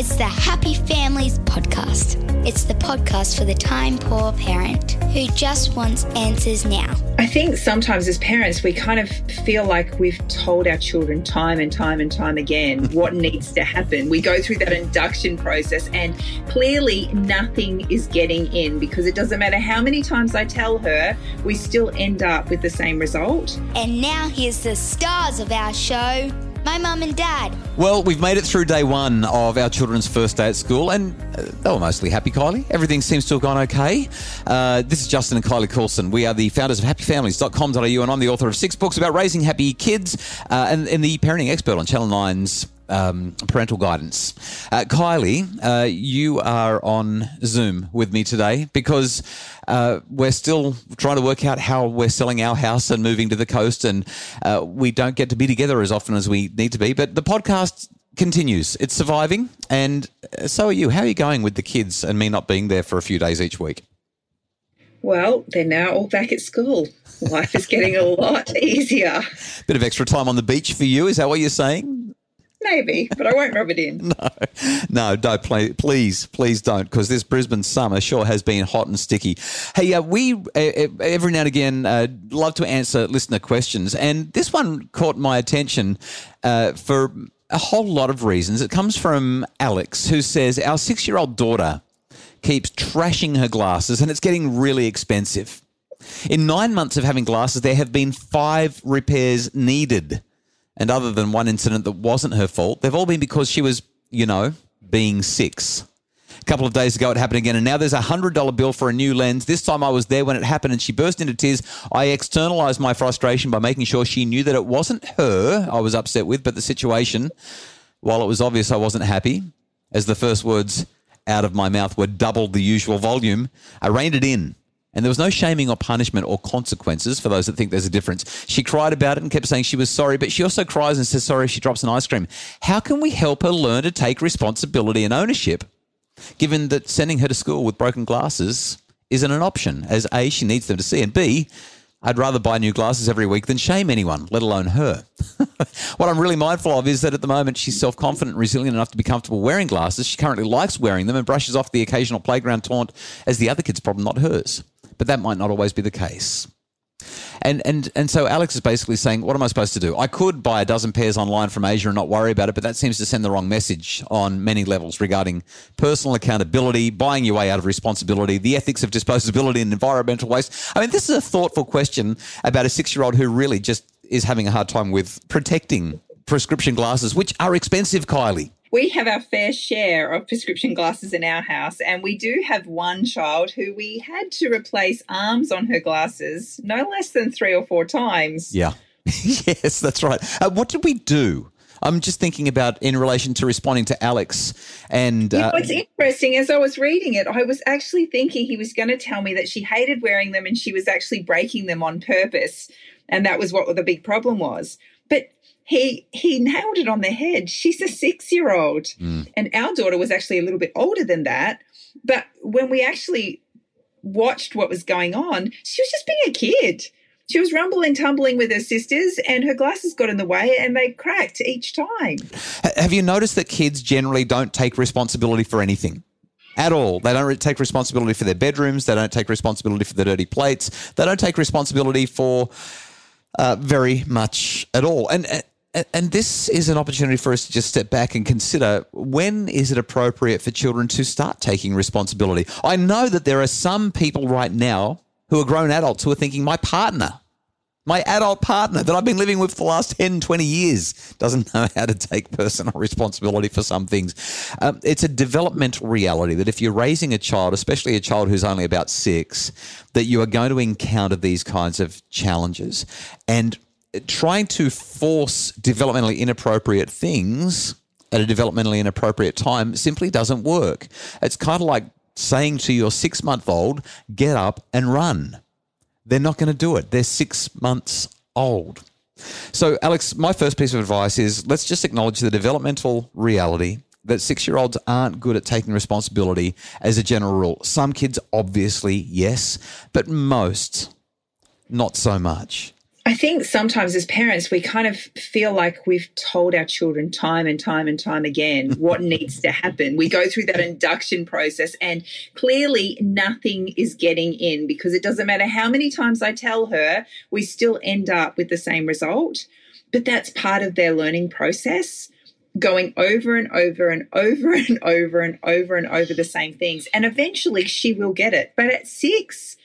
It's the Happy Families Podcast. It's the podcast for the time poor parent who just wants answers now. I think sometimes as parents, we kind of feel like we've told our children time and time and time again what needs to happen. We go through that induction process, and clearly nothing is getting in because it doesn't matter how many times I tell her, we still end up with the same result. And now here's the stars of our show my mum and dad. Well, we've made it through day one of our children's first day at school, and uh, they were mostly happy, Kylie. Everything seems to have gone okay. Uh, this is Justin and Kylie Coulson. We are the founders of happyfamilies.com.au, and I'm the author of six books about raising happy kids uh, and, and the parenting expert on Channel 9's um, parental guidance. Uh, Kylie, uh, you are on Zoom with me today because uh, we're still trying to work out how we're selling our house and moving to the coast, and uh, we don't get to be together as often as we need to be. But the podcast continues. It's surviving, and uh, so are you. How are you going with the kids and me not being there for a few days each week? Well, they're now all back at school. Life is getting a lot easier. Bit of extra time on the beach for you. Is that what you're saying? Maybe, but I won't rub it in. no, no, don't play, please, please don't, because this Brisbane summer sure has been hot and sticky. Hey, uh, we uh, every now and again uh, love to answer listener questions, and this one caught my attention uh, for a whole lot of reasons. It comes from Alex, who says our six-year-old daughter keeps trashing her glasses, and it's getting really expensive. In nine months of having glasses, there have been five repairs needed. And other than one incident that wasn't her fault, they've all been because she was, you know, being six. A couple of days ago, it happened again, and now there's a hundred dollar bill for a new lens. This time, I was there when it happened, and she burst into tears. I externalized my frustration by making sure she knew that it wasn't her I was upset with, but the situation. While it was obvious I wasn't happy, as the first words out of my mouth were double the usual volume, I reined it in and there was no shaming or punishment or consequences for those that think there's a difference. She cried about it and kept saying she was sorry, but she also cries and says sorry if she drops an ice cream. How can we help her learn to take responsibility and ownership, given that sending her to school with broken glasses isn't an option, as A, she needs them to see, and B, I'd rather buy new glasses every week than shame anyone, let alone her. what I'm really mindful of is that at the moment she's self confident and resilient enough to be comfortable wearing glasses. She currently likes wearing them and brushes off the occasional playground taunt as the other kid's problem, not hers but that might not always be the case. And and and so Alex is basically saying, what am I supposed to do? I could buy a dozen pairs online from Asia and not worry about it, but that seems to send the wrong message on many levels regarding personal accountability, buying your way out of responsibility, the ethics of disposability and environmental waste. I mean, this is a thoughtful question about a six-year-old who really just is having a hard time with protecting prescription glasses, which are expensive, Kylie we have our fair share of prescription glasses in our house, and we do have one child who we had to replace arms on her glasses no less than three or four times. Yeah. yes, that's right. Uh, what did we do? I'm just thinking about in relation to responding to Alex. And uh, what's interesting, as I was reading it, I was actually thinking he was going to tell me that she hated wearing them and she was actually breaking them on purpose. And that was what the big problem was. But he he nailed it on the head. She's a six year old, mm. and our daughter was actually a little bit older than that. But when we actually watched what was going on, she was just being a kid. She was rumbling, tumbling with her sisters, and her glasses got in the way, and they cracked each time. Have you noticed that kids generally don't take responsibility for anything? at all. They don't take responsibility for their bedrooms. They don't take responsibility for the dirty plates. They don't take responsibility for uh, very much at all. And this is an opportunity for us to just step back and consider when is it appropriate for children to start taking responsibility. I know that there are some people right now who are grown adults who are thinking, my partner, my adult partner that I've been living with for the last 10, 20 years doesn't know how to take personal responsibility for some things. Um, it's a developmental reality that if you're raising a child, especially a child who's only about six, that you are going to encounter these kinds of challenges. And trying to force developmentally inappropriate things at a developmentally inappropriate time simply doesn't work. It's kind of like saying to your six month old, get up and run. They're not going to do it. They're six months old. So, Alex, my first piece of advice is let's just acknowledge the developmental reality that six year olds aren't good at taking responsibility as a general rule. Some kids, obviously, yes, but most, not so much. I think sometimes as parents, we kind of feel like we've told our children time and time and time again what needs to happen. We go through that induction process, and clearly nothing is getting in because it doesn't matter how many times I tell her, we still end up with the same result. But that's part of their learning process going over and over and over and over and over and over the same things. And eventually she will get it. But at six,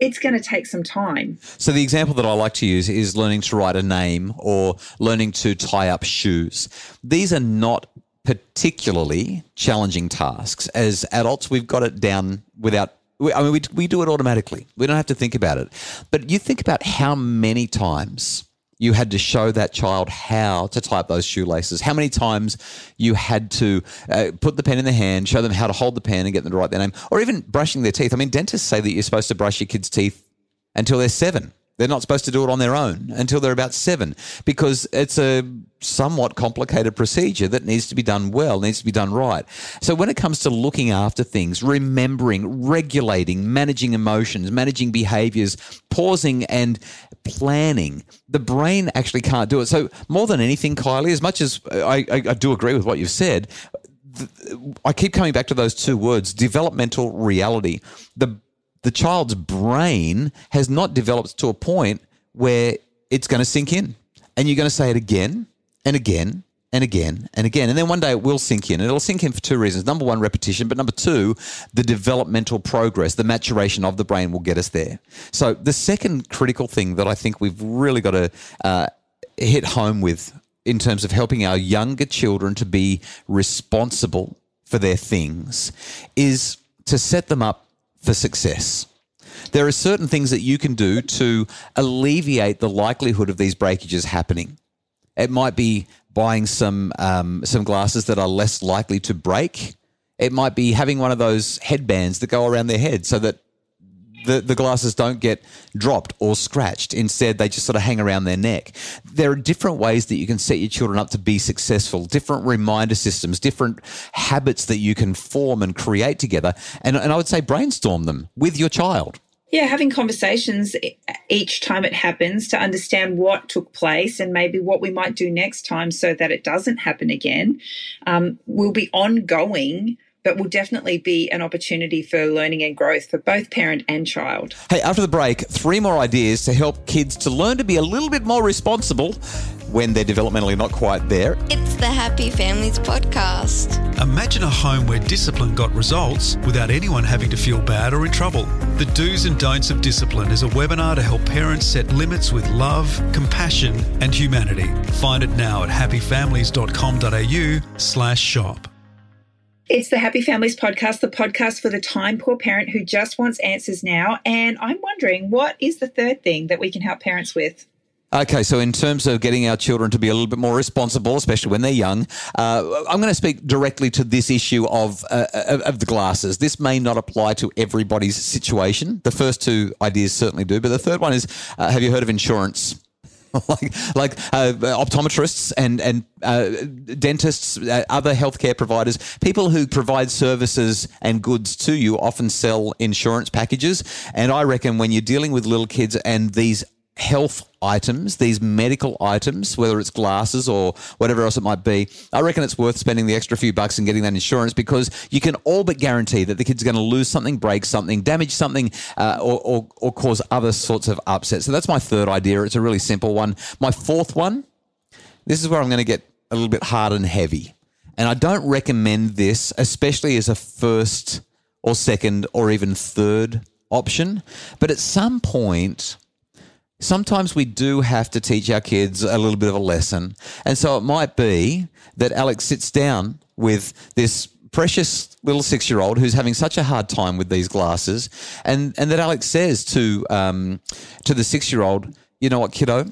it's going to take some time. So, the example that I like to use is learning to write a name or learning to tie up shoes. These are not particularly challenging tasks. As adults, we've got it down without. I mean, we, we do it automatically. We don't have to think about it. But you think about how many times you had to show that child how to tie up those shoelaces. How many times you had to uh, put the pen in the hand, show them how to hold the pen and get them to write their name, or even brushing their teeth. I mean, dentists say that you're supposed to brush your kids' teeth until they're seven. They're not supposed to do it on their own until they're about seven because it's a somewhat complicated procedure that needs to be done well, needs to be done right. So when it comes to looking after things, remembering, regulating, managing emotions, managing behaviors, pausing and planning, the brain actually can't do it. So more than anything, Kylie, as much as I, I, I do agree with what you've said, I keep coming back to those two words developmental reality. The the child's brain has not developed to a point where it's going to sink in. And you're going to say it again and again and again and again. And then one day it will sink in. And it'll sink in for two reasons. Number one, repetition. But number two, the developmental progress, the maturation of the brain will get us there. So the second critical thing that I think we've really got to uh, hit home with in terms of helping our younger children to be responsible for their things is to set them up for success. There are certain things that you can do to alleviate the likelihood of these breakages happening. It might be buying some um, some glasses that are less likely to break. It might be having one of those headbands that go around their head so that the, the glasses don't get dropped or scratched. Instead, they just sort of hang around their neck. There are different ways that you can set your children up to be successful, different reminder systems, different habits that you can form and create together. And, and I would say brainstorm them with your child. Yeah, having conversations each time it happens to understand what took place and maybe what we might do next time so that it doesn't happen again um, will be ongoing but will definitely be an opportunity for learning and growth for both parent and child. Hey, after the break, three more ideas to help kids to learn to be a little bit more responsible when they're developmentally not quite there. It's the Happy Families Podcast. Imagine a home where discipline got results without anyone having to feel bad or in trouble. The Do's and Don'ts of Discipline is a webinar to help parents set limits with love, compassion, and humanity. Find it now at happyfamilies.com.au slash shop. It's the Happy Families podcast, the podcast for the time poor parent who just wants answers now. And I'm wondering, what is the third thing that we can help parents with? Okay, so in terms of getting our children to be a little bit more responsible, especially when they're young, uh, I'm going to speak directly to this issue of uh, of the glasses. This may not apply to everybody's situation. The first two ideas certainly do, but the third one is: uh, Have you heard of insurance? like like uh, optometrists and and uh, dentists, uh, other healthcare providers, people who provide services and goods to you often sell insurance packages. And I reckon when you're dealing with little kids and these health items, these medical items, whether it's glasses or whatever else it might be, I reckon it's worth spending the extra few bucks and getting that insurance because you can all but guarantee that the kid's are going to lose something, break something, damage something, uh, or, or, or cause other sorts of upset. So that's my third idea. It's a really simple one. My fourth one, this is where I'm going to get a little bit hard and heavy. And I don't recommend this, especially as a first or second or even third option. But at some point, sometimes we do have to teach our kids a little bit of a lesson. And so it might be that Alex sits down with this precious little six year old who's having such a hard time with these glasses, and, and that Alex says to, um, to the six year old, You know what, kiddo?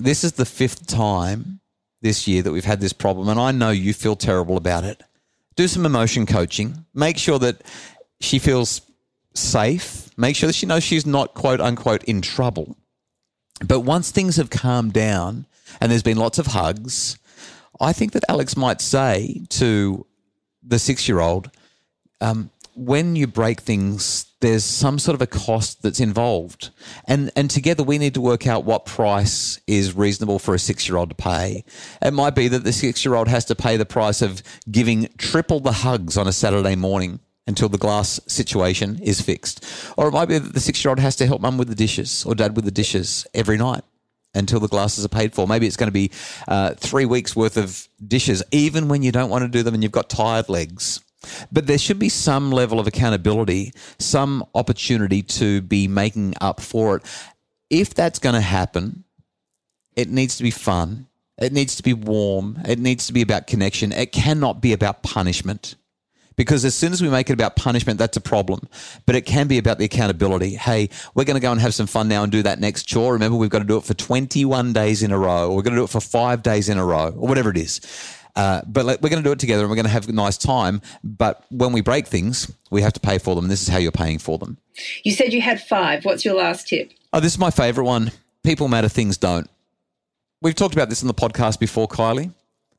This is the fifth time this year that we've had this problem, and I know you feel terrible about it. Do some emotion coaching. Make sure that she feels safe. Make sure that she knows she's not, quote unquote, in trouble but once things have calmed down and there's been lots of hugs, I think that Alex might say to the six year old, um, when you break things there's some sort of a cost that's involved. And and together we need to work out what price is reasonable for a 6-year-old to pay. It might be that the 6-year-old has to pay the price of giving triple the hugs on a Saturday morning until the glass situation is fixed. Or it might be that the 6-year-old has to help mum with the dishes or dad with the dishes every night until the glasses are paid for. Maybe it's going to be uh, three weeks worth of dishes, even when you don't want to do them and you've got tired legs. But there should be some level of accountability, some opportunity to be making up for it. If that's going to happen, it needs to be fun. It needs to be warm. It needs to be about connection. It cannot be about punishment. Because as soon as we make it about punishment, that's a problem. But it can be about the accountability. Hey, we're going to go and have some fun now and do that next chore. Remember, we've got to do it for 21 days in a row, or we're going to do it for five days in a row, or whatever it is. Uh, but like, we're going to do it together and we're going to have a nice time. But when we break things, we have to pay for them. And this is how you're paying for them. You said you had five. What's your last tip? Oh, this is my favorite one. People matter, things don't. We've talked about this on the podcast before, Kylie.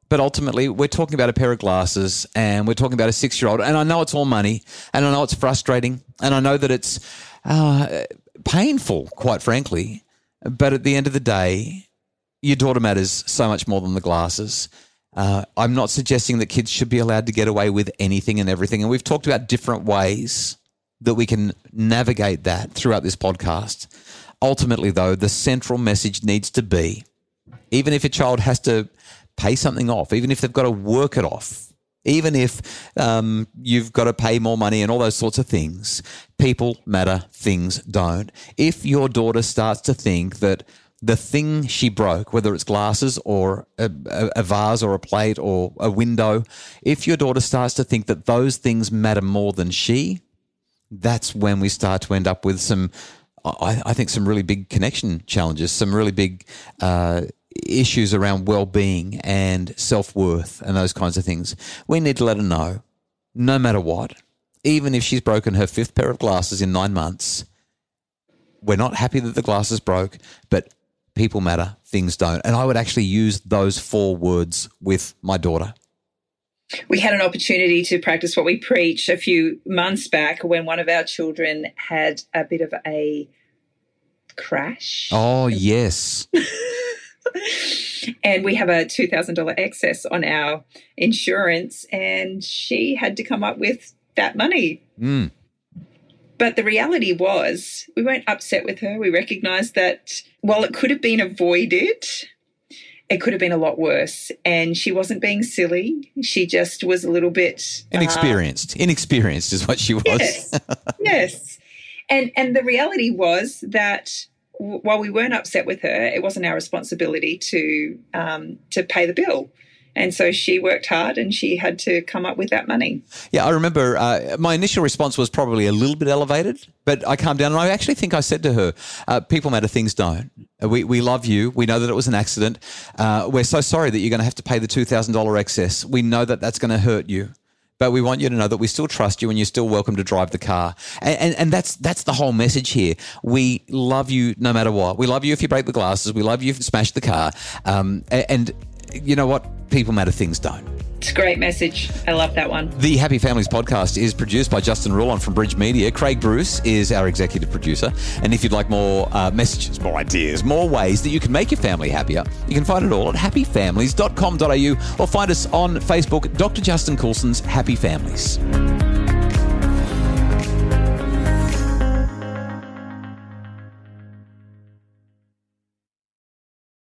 But ultimately, we're talking about a pair of glasses and we're talking about a six year old. And I know it's all money and I know it's frustrating and I know that it's uh, painful, quite frankly. But at the end of the day, your daughter matters so much more than the glasses. Uh, I'm not suggesting that kids should be allowed to get away with anything and everything. And we've talked about different ways that we can navigate that throughout this podcast. Ultimately, though, the central message needs to be even if a child has to pay something off, even if they've got to work it off, even if um, you've got to pay more money and all those sorts of things, people matter, things don't. If your daughter starts to think that the thing she broke, whether it's glasses or a, a, a, vase or a plate or a window, if your daughter starts to think that those things matter more than she, that's when we start to end up with some, I, I think, some really big connection challenges, some really big uh, issues around well-being and self-worth and those kinds of things, we need to let her know, no matter what, even if she's broken her fifth pair of glasses in nine months, we're not happy that the glasses broke, but people matter, things don't. And I would actually use those four words with my daughter. We had an opportunity to practice what we preach a few months back when one of our children had a bit of a crash. Oh, yes. and we have a $2,000 excess on our insurance, and she had to come up with that money. Mm. But the reality was, we weren't upset with her. We recognized that while it could have been avoided, it could have been a lot worse. And she wasn't being silly. She just was a little bit uh, inexperienced. Inexperienced is what she was. Yes. yes. And and the reality was that while we weren't upset with her, it wasn't our responsibility to um, to pay the bill. And so she worked hard and she had to come up with that money. Yeah, I remember uh, my initial response was probably a little bit elevated, but I calmed down and I actually think I said to her, uh, People matter, things don't. We, we love you. We know that it was an accident. Uh, we're so sorry that you're going to have to pay the $2,000 excess. We know that that's going to hurt you but we want you to know that we still trust you and you're still welcome to drive the car. And, and, and, that's that's the whole message here. We love you no matter what. We love you if you break the glasses. We love you if you smash the car. Um, and you know what? People matter, things don't. It's a great message. I love that one. The Happy Families podcast is produced by Justin Rulon from Bridge Media. Craig Bruce is our executive producer. And if you'd like more uh, messages, more ideas, more ways that you can make your family happier, you can find it all at happyfamilies.com.au or find us on Facebook, Dr. Justin Coulson's Happy Families.